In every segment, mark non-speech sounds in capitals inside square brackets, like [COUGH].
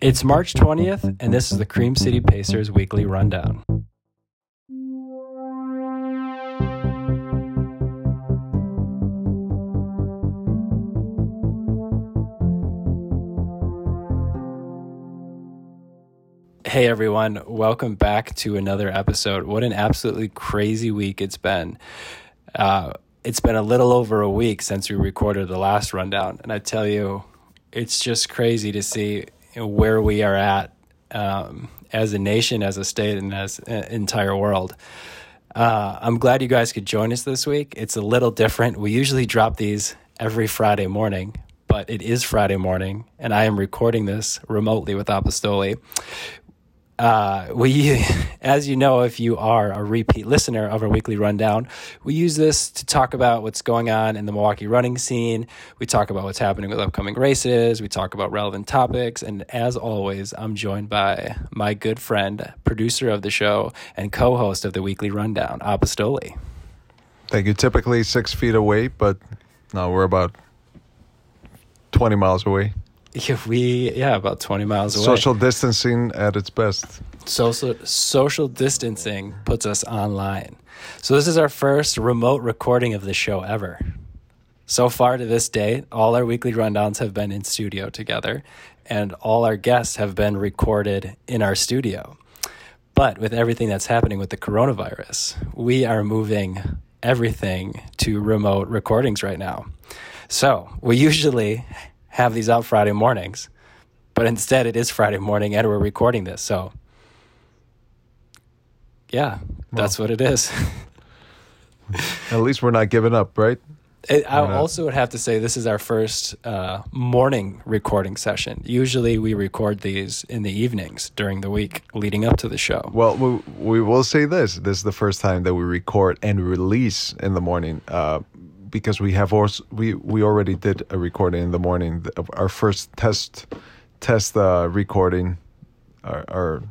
It's March 20th, and this is the Cream City Pacers Weekly Rundown. Hey everyone, welcome back to another episode. What an absolutely crazy week it's been. Uh, it's been a little over a week since we recorded the last rundown, and I tell you, it's just crazy to see where we are at um, as a nation, as a state, and as an entire world. Uh, I'm glad you guys could join us this week. It's a little different. We usually drop these every Friday morning, but it is Friday morning, and I am recording this remotely with Apostoli uh, we, [LAUGHS] as you know, if you are a repeat listener of our weekly rundown, we use this to talk about what's going on in the Milwaukee running scene. We talk about what's happening with upcoming races. We talk about relevant topics. And as always, I'm joined by my good friend, producer of the show, and co host of the weekly rundown, Apostoli. Thank you. Typically six feet away, but now we're about 20 miles away. [LAUGHS] Yeah, we yeah about twenty miles away. Social distancing at its best. Social social distancing puts us online. So this is our first remote recording of the show ever. So far to this date, all our weekly rundowns have been in studio together, and all our guests have been recorded in our studio. But with everything that's happening with the coronavirus, we are moving everything to remote recordings right now. So we usually have these out Friday mornings, but instead it is Friday morning and we're recording this. So, yeah, that's what it is. [LAUGHS] At least we're not giving up, right? It, I also would have to say this is our first uh, morning recording session. Usually we record these in the evenings during the week leading up to the show. Well, we, we will say this: this is the first time that we record and release in the morning. Uh, because we have also we we already did a recording in the morning. Our first test test uh, recording our, our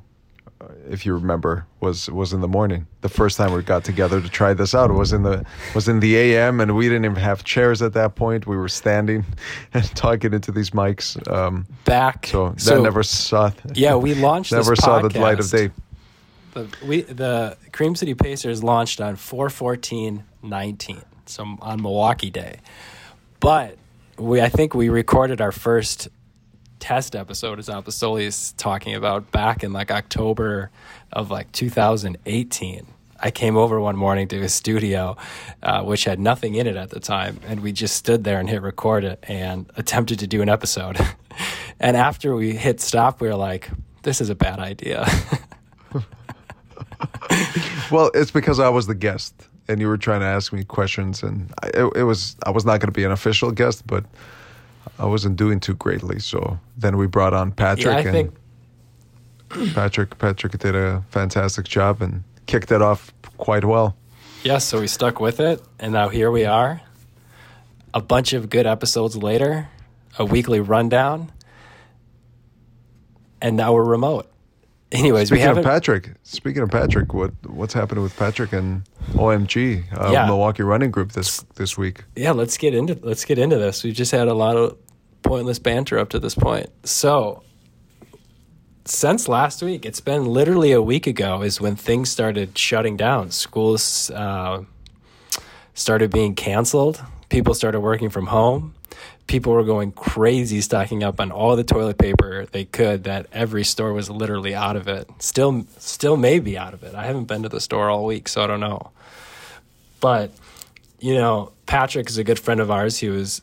uh, if you remember was was in the morning. The first time we got together to try this out was in the was in the am and we didn't even have chairs at that point. We were standing [LAUGHS] and talking into these mics um, back so that so, never saw [LAUGHS] yeah we launched this. never saw the light of day. The, we the cream city pacers launched on 414 19 some on Milwaukee Day. But we I think we recorded our first test episode as Apostoli is talking about back in like October of like 2018. I came over one morning to his studio, uh, which had nothing in it at the time, and we just stood there and hit record it and attempted to do an episode. [LAUGHS] and after we hit stop, we were like, "This is a bad idea." [LAUGHS] well, it's because I was the guest and you were trying to ask me questions, and I, it, it was I was not going to be an official guest, but I wasn't doing too greatly. So then we brought on Patrick, yeah, and think... Patrick Patrick did a fantastic job and kicked it off quite well. Yes, yeah, so we stuck with it, and now here we are, a bunch of good episodes later, a weekly rundown, and now we're remote anyways, speaking we have of Patrick. Speaking of Patrick, what what's happening with Patrick and OMG uh, yeah. Milwaukee Running Group this this week? Yeah, let's get into let's get into this. We've just had a lot of pointless banter up to this point. So since last week, it's been literally a week ago is when things started shutting down. Schools uh, started being canceled. People started working from home people were going crazy stocking up on all the toilet paper they could that every store was literally out of it. Still still may be out of it. I haven't been to the store all week so i don't know. But you know patrick is a good friend of ours. He was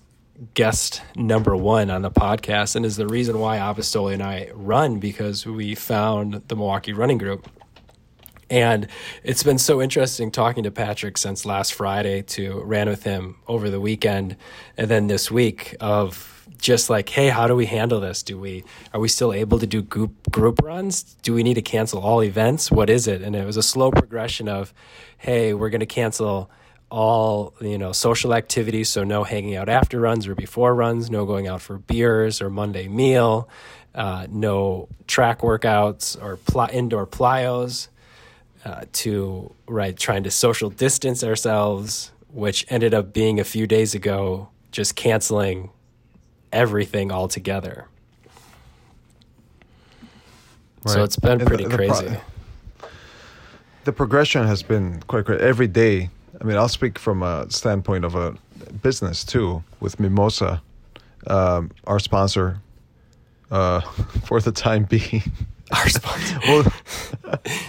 guest number one on the podcast and is the reason why Apostoli and I run because we found the Milwaukee Running Group and it's been so interesting talking to Patrick since last Friday to ran with him over the weekend and then this week of just like, hey, how do we handle this? Do we are we still able to do group group runs? Do we need to cancel all events? What is it? And it was a slow progression of, hey, we're going to cancel all you know social activities so no hanging out after runs or before runs no going out for beers or monday meal uh, no track workouts or pl- indoor plyos uh, to right trying to social distance ourselves, which ended up being a few days ago just canceling everything altogether. So it's been And pretty the- the pro- crazy. the progression has been quite great every day. I mean, I'll speak from a standpoint of a business too, with Mimosa, um, our sponsor, uh, [LAUGHS] for the time being. Our sponsor. [LAUGHS] well,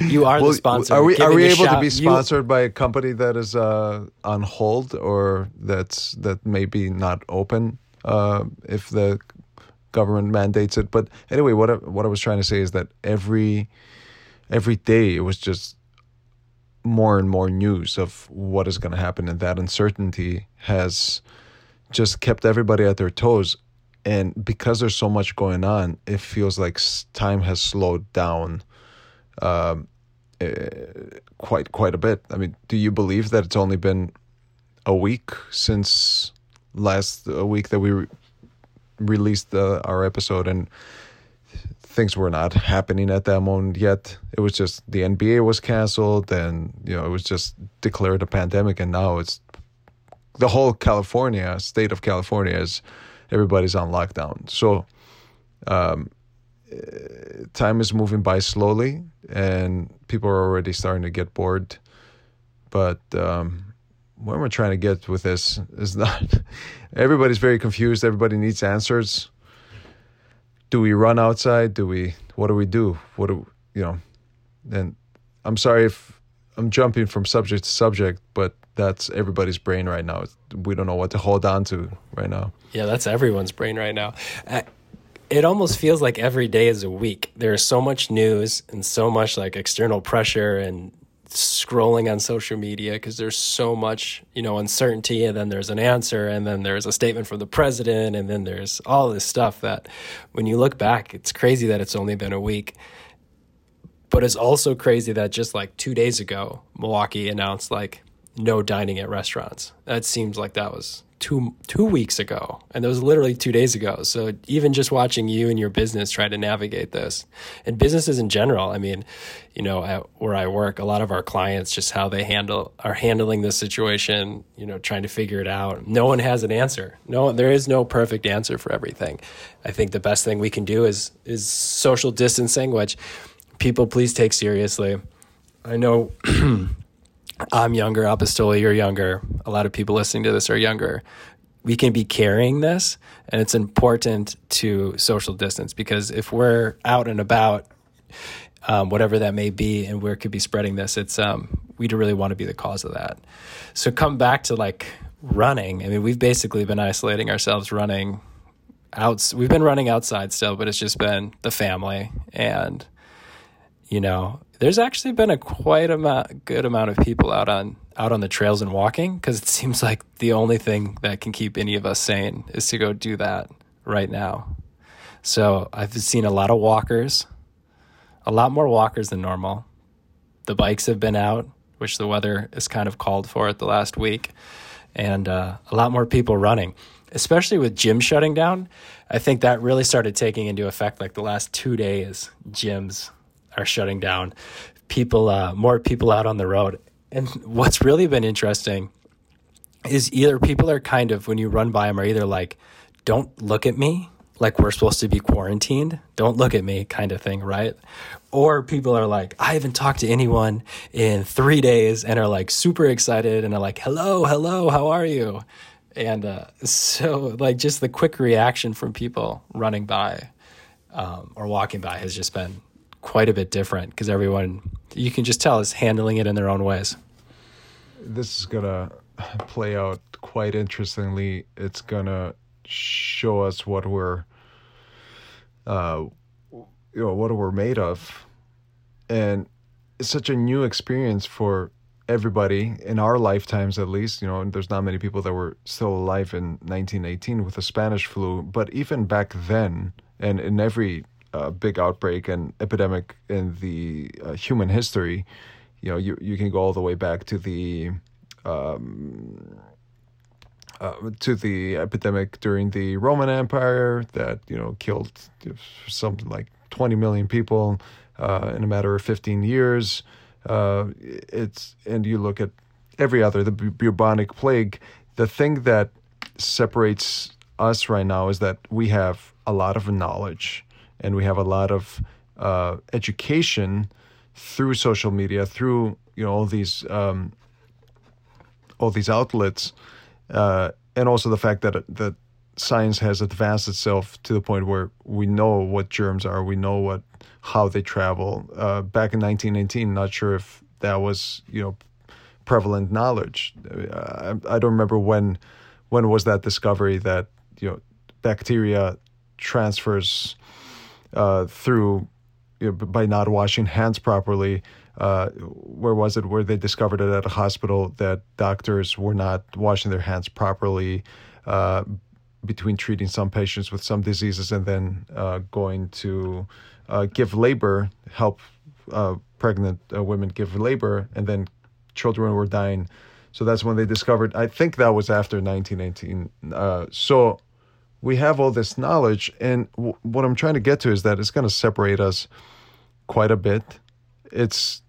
You are well, the sponsor. Are we are we able to be you- sponsored by a company that is uh, on hold or that's that may be not open uh, if the government mandates it? But anyway, what I, what I was trying to say is that every every day it was just more and more news of what is going to happen, and that uncertainty has just kept everybody at their toes. And because there's so much going on, it feels like time has slowed down um, uh, quite quite a bit. I mean, do you believe that it's only been a week since last a week that we re- released uh, our episode and things were not happening at that moment yet. It was just the NBA was canceled, and you know it was just declared a pandemic, and now it's the whole California state of California is everybody's on lockdown. So um, uh, time is moving by slowly, and people are already starting to get bored. But um, where we're trying to get with this is not. [LAUGHS] everybody's very confused. Everybody needs answers do we run outside? Do we? What do we do? What do you know? And I'm sorry if I'm jumping from subject to subject, but that's everybody's brain right now. We don't know what to hold on to right now. Yeah, that's everyone's brain right now. Uh, It almost feels like every day is a week. There's so much news and so much like external pressure and scrolling on social media because there's so much, you know, uncertainty and then there's an answer and then there's a statement from the president and then there's all this stuff that when you look back, it's crazy that it's only been a week. But it's also crazy that just like 2 days ago, Milwaukee announced like no dining at restaurants. That seems like that was two two weeks ago, and that was literally two days ago. So even just watching you and your business try to navigate this, and businesses in general. I mean, you know, at where I work, a lot of our clients just how they handle are handling this situation. You know, trying to figure it out. No one has an answer. No, there is no perfect answer for everything. I think the best thing we can do is is social distancing, which people please take seriously. I know [CLEARS THROAT] I'm younger, Apostoli, you're younger. A lot of people listening to this are younger. We can be carrying this, and it's important to social distance because if we're out and about, um, whatever that may be, and where could be spreading this, it's um, we really want to be the cause of that. So come back to like running. I mean, we've basically been isolating ourselves, running out. We've been running outside still, but it's just been the family and you know there's actually been a quite amount good amount of people out on out on the trails and walking because it seems like the only thing that can keep any of us sane is to go do that right now. So i've seen a lot of walkers a lot more walkers than normal. The bikes have been out which the weather is kind of called for it the last week and uh, a lot more people running. Especially with gyms shutting down i think that really started taking into effect like the last two days gyms are shutting down people uh, more people out on the road. And what's really been interesting is either people are kind of when you run by them are either like don't look at me like we're supposed to be quarantined don't look at me kind of thing right? Or people are like i haven't talked to anyone in three days and are like super excited and are like hello hello how are you? And uh, so like just the quick reaction from people running by um, or walking by has just been quite a bit different because everyone you can just tell is handling it in their own ways. This is gonna [LAUGHS] play out quite interestingly. It's gonna show us what we're, uh, you know, what we're made of, and it's such a new experience for everybody in our lifetimes at least you know there's not many people that were still alive in 1918 with the spanish flu. But even back then and in every uh, big outbreak and epidemic in the uh, human history you know you, you can go all the way back to the um, uh, to the epidemic during the roman empire that you know killed something like 20 million people uh, in a matter of 15 years uh, it's and you look at every other the bu- bubonic plague. The thing that separates us right now is that we have a lot of knowledge and we have a lot of uh, education through social media, through you know all these um, all these outlets, uh, and also the fact that that science has advanced itself to the point where we know what germs are, we know what how they travel. Uh, back in 1918, not sure if that was you know prevalent knowledge. Uh, I, I don't remember when when was that discovery that you know bacteria transfers uh, through you know, by not washing hands properly. Uh, where was it? Where they discovered it at a hospital that doctors were not washing their hands properly uh, between treating some patients with some diseases and then uh, going to uh, give labor, help uh, pregnant uh, women give labor, and then children were dying. So that's when they discovered. I think that was after 1918. so we have all this knowledge, and what I'm trying to get to is that it's going to separate us quite a bit. It's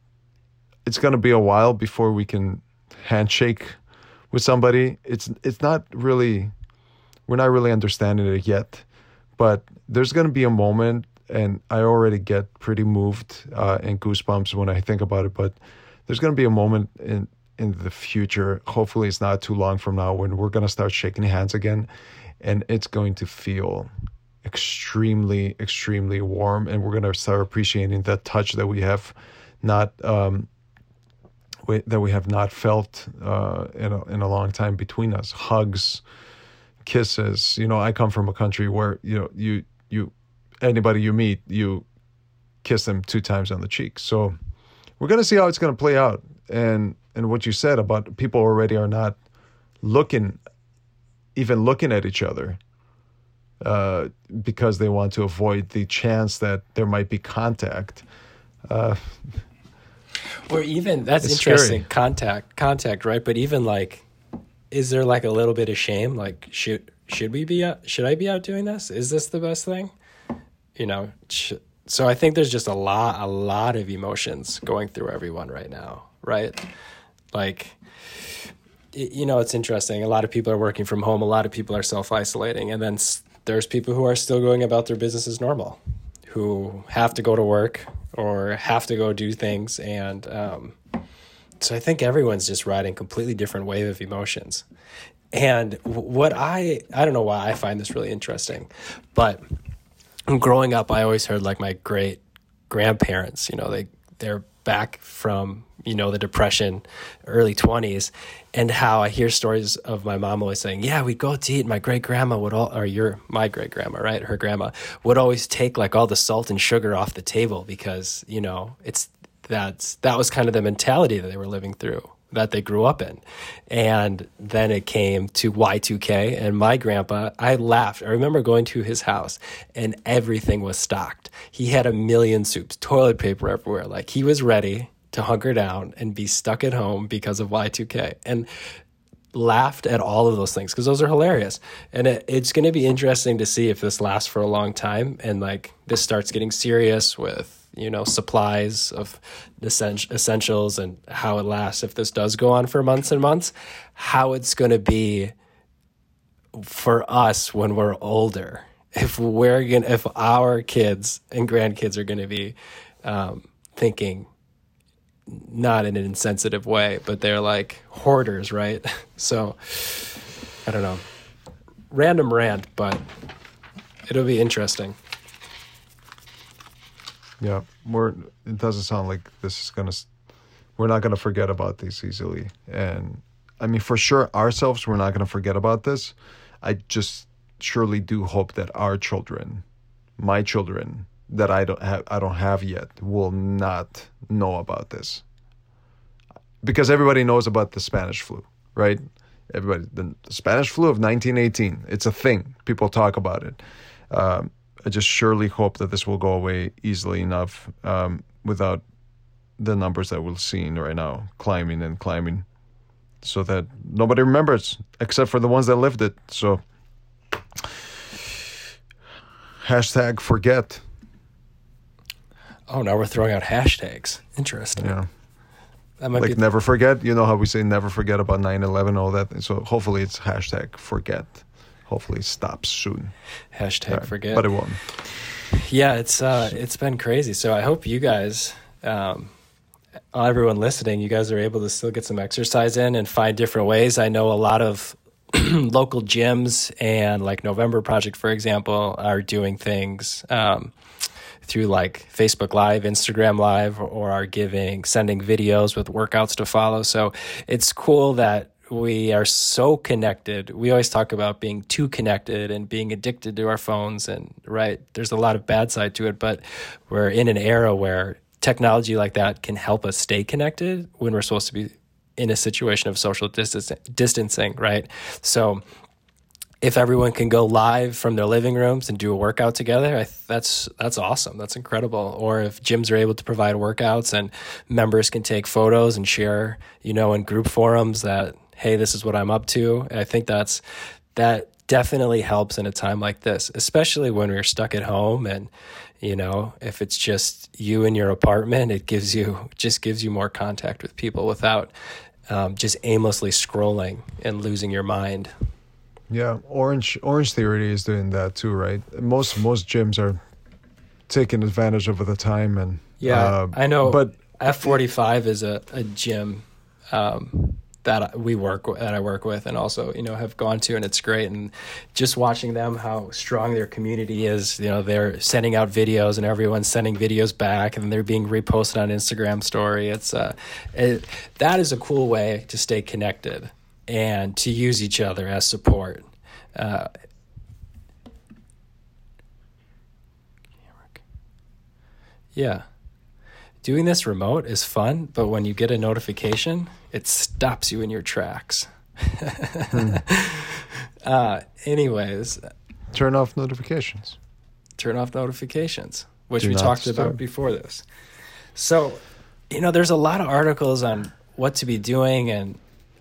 it's going to be a while before we can handshake with somebody. It's it's not really we're not really understanding it yet, but there's going to be a moment, and I already get pretty moved uh, and goosebumps when I think about it. But there's going to be a moment in in the future. Hopefully, it's not too long from now when we're going to start shaking hands again, and it's going to feel extremely, extremely warm, and we're gonna start appreciating that touch that we have not um, we, that we have not felt uh, in a, in a long time between us. Hugs, kisses. You know, I come from a country where you know you you anybody you meet you kiss them two times on the cheek. So we're gonna see how it's gonna play out, and and what you said about people already are not looking even looking at each other uh, because they want to avoid the chance that there might be contact. Uh, or even that's interesting scary. contact contact right but even like is there like a little bit of shame like should should we be out should i be out doing this is this the best thing you know sh- so i think there's just a lot a lot of emotions going through everyone right now right like you know, it's interesting. A lot of people are working from home. A lot of people are self isolating, and then there's people who are still going about their business as normal, who have to go to work or have to go do things, and um, so I think everyone's just riding completely different wave of emotions. And what I I don't know why I find this really interesting, but growing up, I always heard like my great grandparents. You know, they they're back from you know the depression early 20s and how i hear stories of my mom always saying yeah we'd go out to eat my great grandma would all or your my great grandma right her grandma would always take like all the salt and sugar off the table because you know it's that's that was kind of the mentality that they were living through that they grew up in. And then it came to Y2K and my grandpa, I laughed. I remember going to his house and everything was stocked. He had a million soups, toilet paper everywhere. Like he was ready to hunker down and be stuck at home because of Y2K. And laughed at all of those things because those are hilarious. And it, it's going to be interesting to see if this lasts for a long time and like this starts getting serious with you know supplies of essentials and how it lasts if this does go on for months and months how it's going to be for us when we're older if we're going if our kids and grandkids are going to be um, thinking not in an insensitive way but they're like hoarders right [LAUGHS] so i don't know random rant but it'll be interesting yeah, we're. It doesn't sound like this is gonna. We're not gonna forget about this easily, and I mean, for sure, ourselves, we're not gonna forget about this. I just surely do hope that our children, my children, that I don't have, I don't have yet, will not know about this, because everybody knows about the Spanish flu, right? Everybody, the Spanish flu of 1918, it's a thing. People talk about it. Um, I just surely hope that this will go away easily enough um, without the numbers that we're seeing right now climbing and climbing so that nobody remembers except for the ones that lived it. So hashtag forget. Oh, now we're throwing out hashtags. Interesting. Yeah. That might like be... never forget. You know how we say never forget about 9 11, all that. So hopefully it's hashtag forget. hopefully it stops soon. Hashtag forget. But it won't. Yeah, it's uh, it's been crazy. So I hope you guys, um, everyone listening, you guys are able to still get some exercise in and find different ways. I know a lot of [CLEARS THROAT] local gyms and like November Project, for example, are doing things um, through like Facebook Live, Instagram Live, or are giving sending videos with workouts to follow. So it's cool that we are so connected. We always talk about being too connected and being addicted to our phones. And right, there's a lot of bad side to it, but we're in an era where technology like that can help us stay connected when we're supposed to be in a situation of social distancing, right? So if everyone can go live from their living rooms and do a workout together, that's that's awesome. That's incredible. Or if gyms are able to provide workouts and members can take photos and share, you know, in group forums that hey, this is what I'm up to. I think that's that definitely helps in a time like this, especially when we're stuck at home and you know, if it's just you in your apartment, it gives you just gives you more contact with people without um, just aimlessly scrolling and losing your mind. Yeah, Orange Orange Theory is doing that too, right? Most most gyms are taking advantage of the time and yeah, uh, I know. But F forty five is a a gym um, that we work that I work with and also you know have gone to and it's great and just watching them how strong their community is you know they're sending out videos and everyone's sending videos back and they're being reposted on Instagram story it's uh it, that is a cool way to stay connected and to use each other as support uh, yeah doing this remote is fun, but when you get a notification, it stops you in your tracks. hmm. [LAUGHS] uh, anyways, turn off notifications. Turn off notifications, which Do we talked about before this. So, you know, there's a lot of articles on what to be doing, and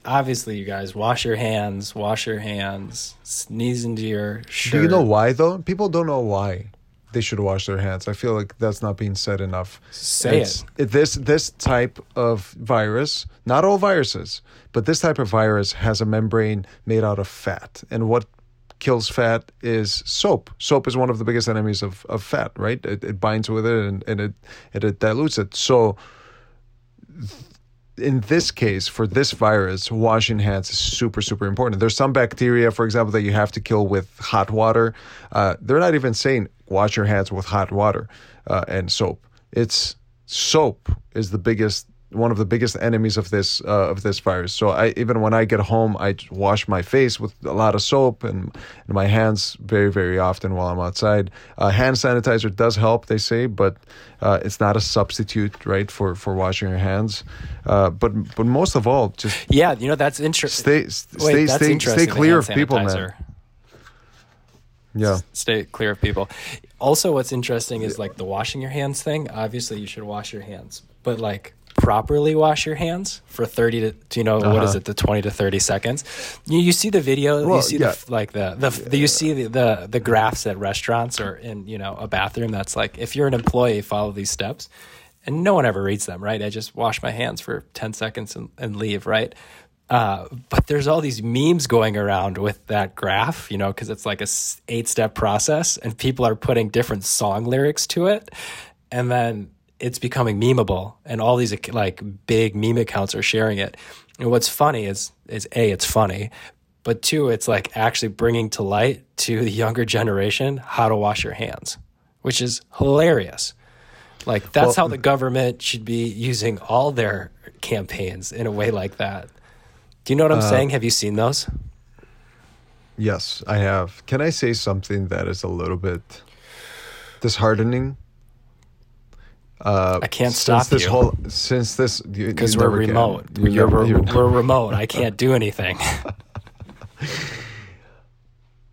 obviously, you guys wash your hands, wash your hands, sneeze into your shirt. Do you know why though? People don't know why they should wash their hands. I feel like that's not being said enough. Say it's, it. This this type of virus, not all viruses, but this type of virus has a membrane made out of fat, and what kills fat is soap. Soap is one of the biggest enemies of, of fat, right? It, it binds with it and, and it and it dilutes it. So in this case, for this virus, washing hands is super, super important. There's some bacteria, for example, that you have to kill with hot water. Uh, they're not even saying wash your hands with hot water uh, and soap. It's soap is the biggest one of the biggest enemies of this uh, of this virus. So I even when I get home, I wash my face with a lot of soap and, and my hands very very often while I'm outside. Uh, hand sanitizer does help, they say, but uh, it's not a substitute, right, for for washing your hands. Uh, but but most of all, just yeah, you know that's interesting. Stay stay Wait, stay, stay clear of people, man. Yeah. Stay clear of people. Also, what's interesting is like the washing your hands thing. Obviously, you should wash your hands, but like properly wash your hands for 30 to you know uh-huh. what is uh-huh. it the 20 to 30 seconds you, you see the video well, you see yeah. the like the, the, yeah. the, you see the, the the graphs at restaurants or in you know a bathroom that's like if you're an employee follow these steps and no one ever reads them right i just wash my hands for 10 seconds and, and leave right uh, but there's all these memes going around with that graph, you know, because it's like a eight step process, and people are putting different song lyrics to it, and then it's becoming memeable and all these like big meme accounts are sharing it. And what's funny is is a it's funny, but two it's like actually bringing to light to the younger generation how to wash your hands, which is hilarious. Like that's well, how the government should be using all their campaigns in a way like that. Do you know what I'm uh, saying? Have you seen those? Yes, I have. Can I say something that is a little bit disheartening? Uh, I can't stop this you. whole since this because we're remote. You are we're, we're remote. I can't do anything. [LAUGHS]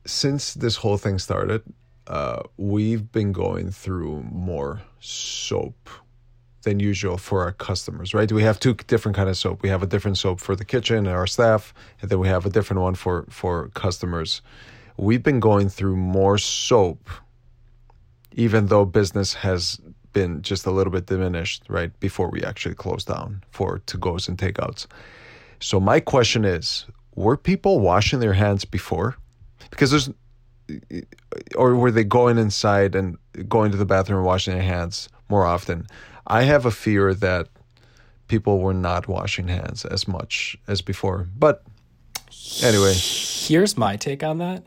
since this whole thing started, uh, we've been going through more soap than usual for our customers. Right? We have two different kind of soap. We have a different soap for the kitchen and our staff, and then we have a different one for for customers. We've been going through more soap, even though business has been just a little bit diminished right before we actually closed down for to goes and takeouts. So my question is, were people washing their hands before? because there's or were they going inside and going to the bathroom and washing their hands more often? I have a fear that people were not washing hands as much as before. But anyway, here's my take on that.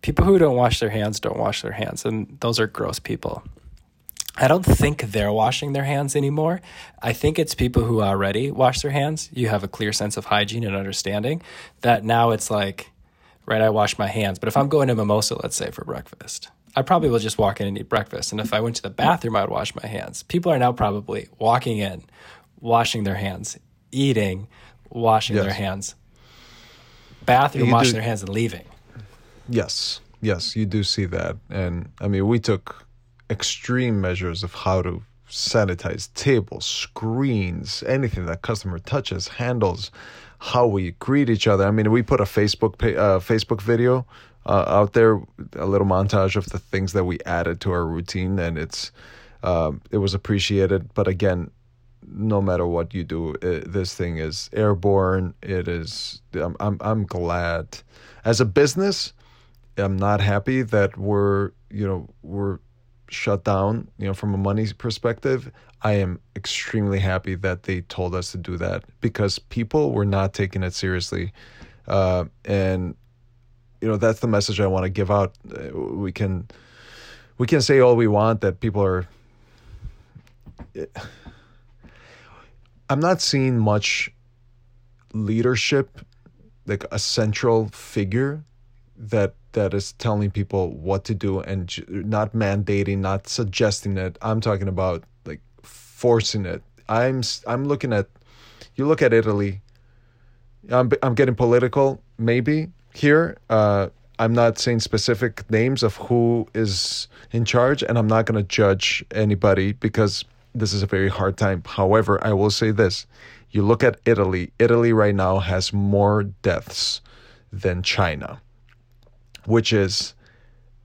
People who don't wash their hands don't wash their hands, and those are gross people. I don't think they're washing their hands anymore. I think it's people who already wash their hands. You have a clear sense of hygiene and understanding that now it's like, right, I wash my hands. But if I'm going to Mimosa, let's say for breakfast, I probably will just walk in and eat breakfast. And if I went to the bathroom, I would wash my hands. People are now probably walking in, washing their hands, eating, washing yes. their hands, bathroom, you washing do, their hands, and leaving. Yes, yes, you do see that. And I mean, we took extreme measures of how to sanitize tables, screens, anything that customer touches, handles, how we greet each other. I mean, we put a Facebook uh, Facebook video uh, out there, a little montage of the things that we added to our routine, and it's um, it was appreciated. But again, no matter what you do, it, this thing is airborne. It is. I'm, I'm I'm glad. As a business, I'm not happy that we're you know we're shut down, you know, from a money perspective, I am extremely happy that they told us to do that because people were not taking it seriously. Uh, and you know, that's the message I want to give out. Uh, we can we can say all we want that people are I'm not seeing much leadership like a central figure that that is telling people what to do and not mandating, not suggesting it. I'm talking about like forcing it. I'm I'm looking at you look at Italy. I'm I'm getting political maybe here. Uh, I'm not saying specific names of who is in charge, and I'm not going to judge anybody because this is a very hard time. However, I will say this: you look at Italy. Italy right now has more deaths than China which is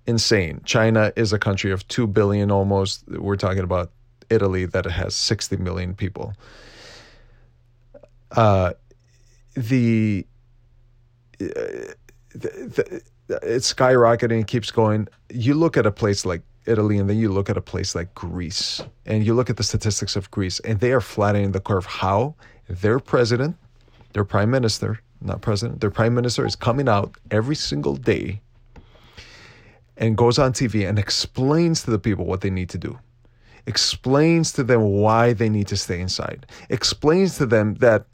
insane. China is a country of 2 billion almost. We're talking about Italy that has 60 million people. Uh, the, the, the it's skyrocketing, it keeps going. You look at a place like Italy and then you look at a place like Greece and you look at the statistics of Greece and they are flattening the curve. How? Their president, their prime minister, not president, their prime minister is coming out every single day and goes on TV and explains to the people what they need to do, explains to them why they need to stay inside, explains to them that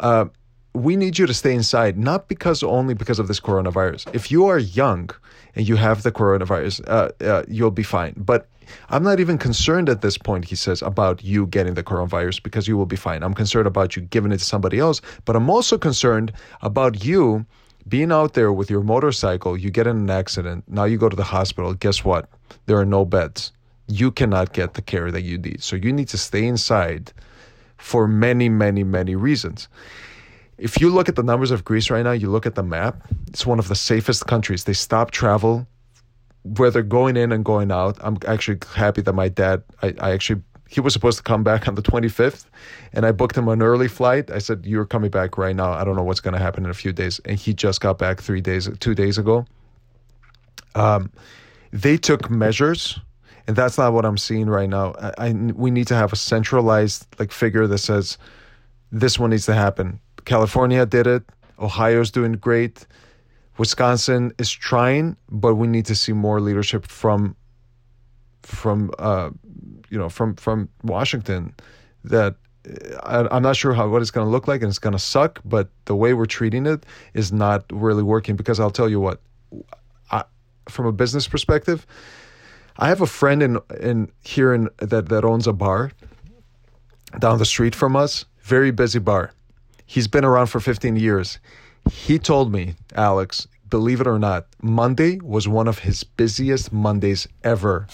uh, we need you to stay inside, not because only because of this coronavirus. If you are young and you have the coronavirus, uh, uh, you'll be fine. But I'm not even concerned at this point, he says, about you getting the coronavirus because you will be fine. I'm concerned about you giving it to somebody else, but I'm also concerned about you being out there with your motorcycle, you get in an accident, now you go to the hospital. Guess what? There are no beds. You cannot get the care that you need. So you need to stay inside for many, many, many reasons. If you look at the numbers of Greece right now, you look at the map, it's one of the safest countries. They stop travel, whether going in and going out. I'm actually happy that my dad, I, I actually he was supposed to come back on the 25th and i booked him an early flight. I said you're coming back right now. I don't know what's going to happen in a few days. And he just got back three days two days ago. Um, they took measures and that's not what i'm seeing right now. I, I, we need to have a centralized like figure that says this one needs to happen. California did it. Ohio's doing great. Wisconsin is trying but we need to see more leadership from from uh, you know from from Washington that uh, I, am not sure how what it's going to look like and it's going to suck, but the way we're treating it is not really working because I'll tell you what, I, from a business perspective, I have a friend in in here in that that owns a bar down the street from us, very busy bar. He's been around for 15 years. He told me, Alex, believe it or not, Monday was one of his busiest Mondays ever.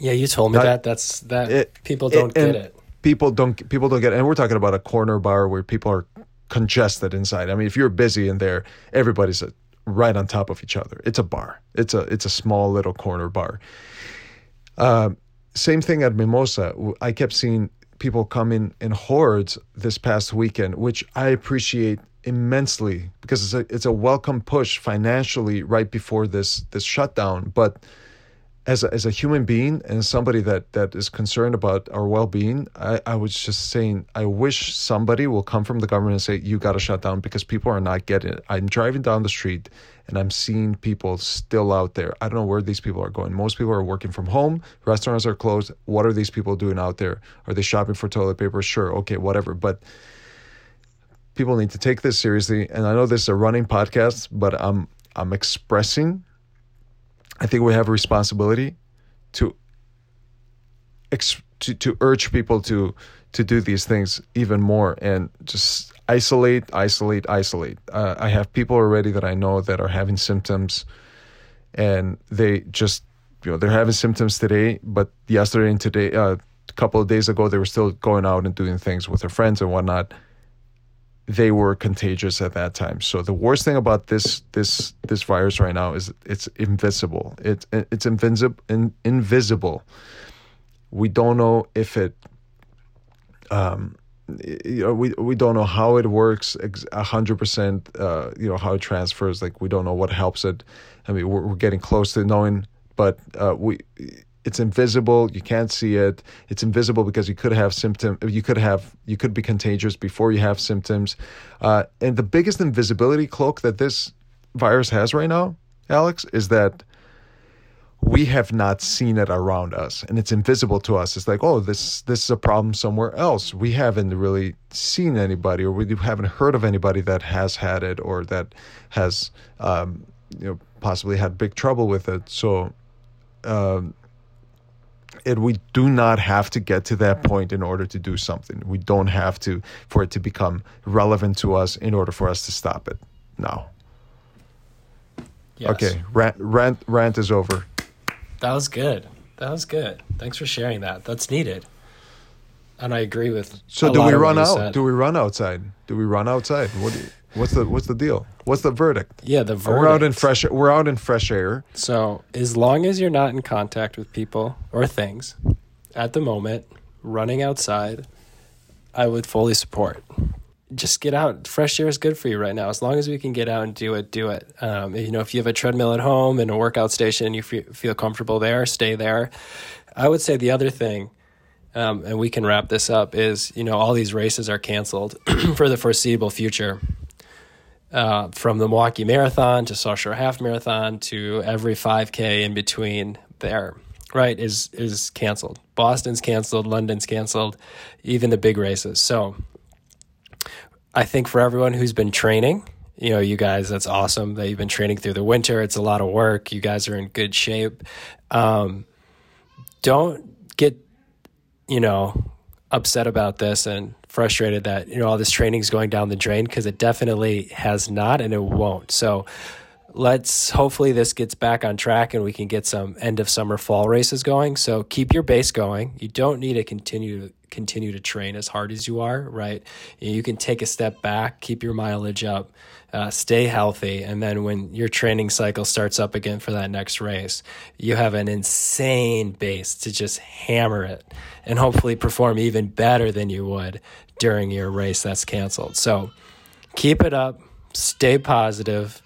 Yeah, you told me Not, that. That's that. It, people don't it, get it. People don't. People don't get it. And we're talking about a corner bar where people are congested inside. I mean, if you're busy in there, everybody's right on top of each other. It's a bar. It's a it's a small little corner bar. Uh, same thing at Mimosa. I kept seeing people come in in hordes this past weekend, which I appreciate immensely because it's a it's a welcome push financially right before this this shutdown. But as a, as a human being and somebody that that is concerned about our well-being I, I was just saying i wish somebody will come from the government and say you got to shut down because people are not getting it. I'm driving down the street and i'm seeing people still out there. I don't know where these people are going. Most people are working from home. Restaurants are closed. What are these people doing out there? Are they shopping for toilet paper? Sure okay whatever. But people need to take this seriously. And i know this is a running podcast but i'm i'm expressing I think we have a responsibility to to to urge people to to do these things even more and just isolate, isolate, isolate. Uh, I have people already that I know that are having symptoms, and they just you know they're having symptoms today, but yesterday and today, uh, a couple of days ago, they were still going out and doing things with their friends and whatnot they were contagious at that time. So the worst thing about this this this virus right now is it's invisible. It, it's invisible. In, invisible. We don't know if it. Um, you know, we we don't know how it works a hundred percent. Uh, you know how it transfers. Like we don't know what helps it. I mean, we're, we're getting close to knowing, but uh, we it's invisible. You can't see it. It's invisible because you could have symptom you could have you could be contagious before you have symptoms. Uh, and the biggest invisibility cloak that this virus has right now alex is that we have not seen it around us and it's invisible to us. It's like oh this this is a problem somewhere else. We haven't really seen anybody or we haven't heard of anybody that has had it or that has um, you know possibly had big trouble with it. So um, and we do not have to get to that point in order to do something. We don't have to for it to become relevant to us in order for us to stop it. No. Yes. Okay, rant, rant rant is over. That was good. That was good. Thanks for sharing that. That's needed. And I agree with. So do we run out? Do we run outside? Do we run outside? What? Do you, What's the what's the deal? What's the verdict? Yeah, the verdict. We're out in fresh. We're out in fresh air. So as long as you're not in contact with people or things, at the moment, running outside, I would fully support. Just get out. Fresh air is good for you right now. As long as we can get out and do it, do it. Um, you know, if you have a treadmill at home and a workout station and you feel comfortable there, stay there. I would say the other thing um, and we can wrap this up is you know all these races are canceled [CLEARS THROAT] for the foreseeable future uh, from the Milwaukee Marathon to South Shore Half Marathon to every 5K in between there, right, is is canceled. Boston's canceled, London's canceled, even the big races. So I think for everyone who's been training, you know, you guys, that's awesome that you've been training through the winter. It's a lot of work. You guys are in good shape. Um, don't get, you know, upset about this and frustrated that you know all this training is going down the drain because it definitely has not and it won't. So let's hopefully this gets back on track and we can get some end of summer fall races going. So keep your base going. You don't need to continue continue to train as hard as you are, right? You can take a step back, keep your mileage up, uh, stay healthy, and then when your training cycle starts up again for that next race, you have an insane base to just hammer it and hopefully perform even better than you would during your race that's canceled. So keep it up, stay positive.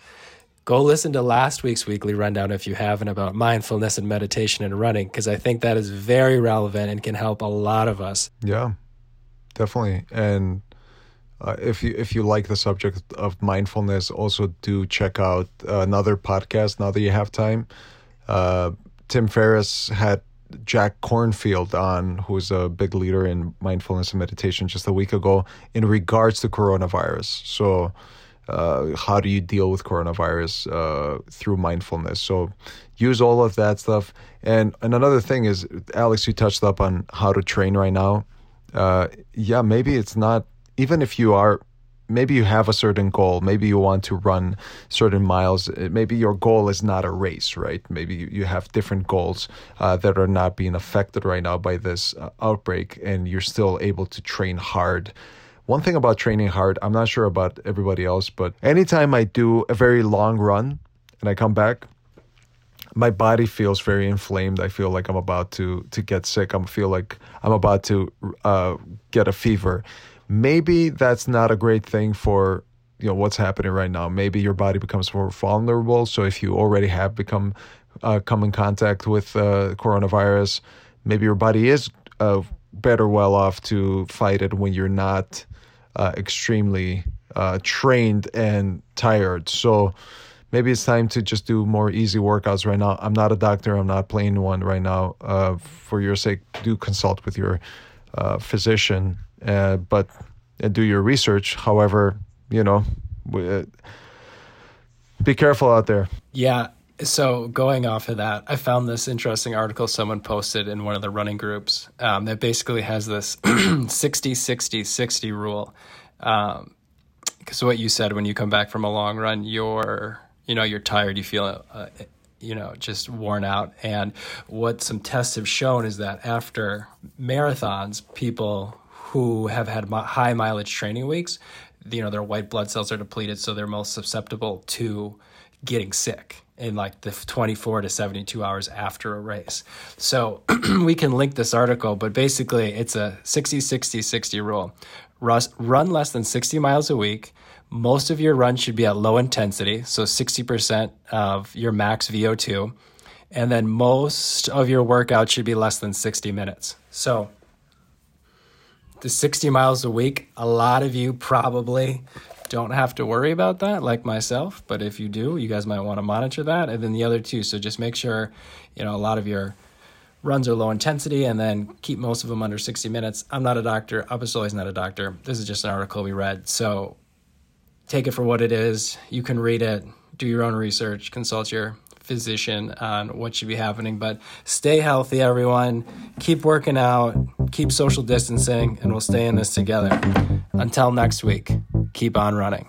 Go listen to last week's weekly rundown if you haven't about mindfulness and meditation and running, because I think that is very relevant and can help a lot of us. Yeah, definitely. And uh, if you if you like the subject of mindfulness, also do check out uh, another podcast now that you have time. Uh, Tim Ferriss had Jack Kornfield on, who's a big leader in mindfulness and meditation, just a week ago in regards to coronavirus. So, uh, how do you deal with coronavirus uh, through mindfulness? So, use all of that stuff. And and another thing is, Alex, you touched up on how to train right now. Uh, yeah, maybe it's not even if you are maybe you have a certain goal maybe you want to run certain miles maybe your goal is not a race right maybe you have different goals uh, that are not being affected right now by this uh, outbreak and you're still able to train hard one thing about training hard i'm not sure about everybody else but anytime i do a very long run and i come back my body feels very inflamed. I feel like I'm about to to get sick. I feel like I'm about to uh, get a fever maybe that's not a great thing for you know what's happening right now. Maybe your body becomes more vulnerable. So if you already have become uh, come in contact with uh, coronavirus, maybe your body is uh, better well off to fight it when you're not uh, extremely uh, trained and tired. So maybe it's time to just do more easy workouts right now. I'm not a doctor. I'm not playing one right now. Uh, for your sake, do consult with your uh, physician, uh, but do your research. However, you know, uh, be careful out there. Yeah. So going off of that, I found this interesting article someone posted in one of the running groups um, that basically has this [CLEARS THROAT] 60 60 60 rule. Um, because what you said when you come back from a long run, you're you know you're tired, you feel uh, you know just worn out. And what some tests have shown is that after marathons, people who have had high mileage training weeks, you know their white blood cells are depleted, so they're most susceptible to getting sick in like the 24 to 72 hours after a race. So [CLEARS THROAT] we can link this article, but basically it's a 60 60 60 rule. Run less than 60 miles a week most of your run should be at low intensity, so 60% of your max VO2. And then most of your workout should be less than 60 minutes. So, the 60 miles a week, a lot of you probably don't have to worry about that, like myself. But if you do, you guys might want to monitor that. And then the other two, so just make sure, you know, a lot of your runs are low intensity and then keep most of them under 60 minutes. I'm not a doctor. Always not a doctor. This is just an article we read. So take it for what it is. You can read it, do your own research, consult your physician on what should be happening. But stay healthy, everyone. Keep working out, keep social distancing, and we'll stay in this together. Until next week, keep on running.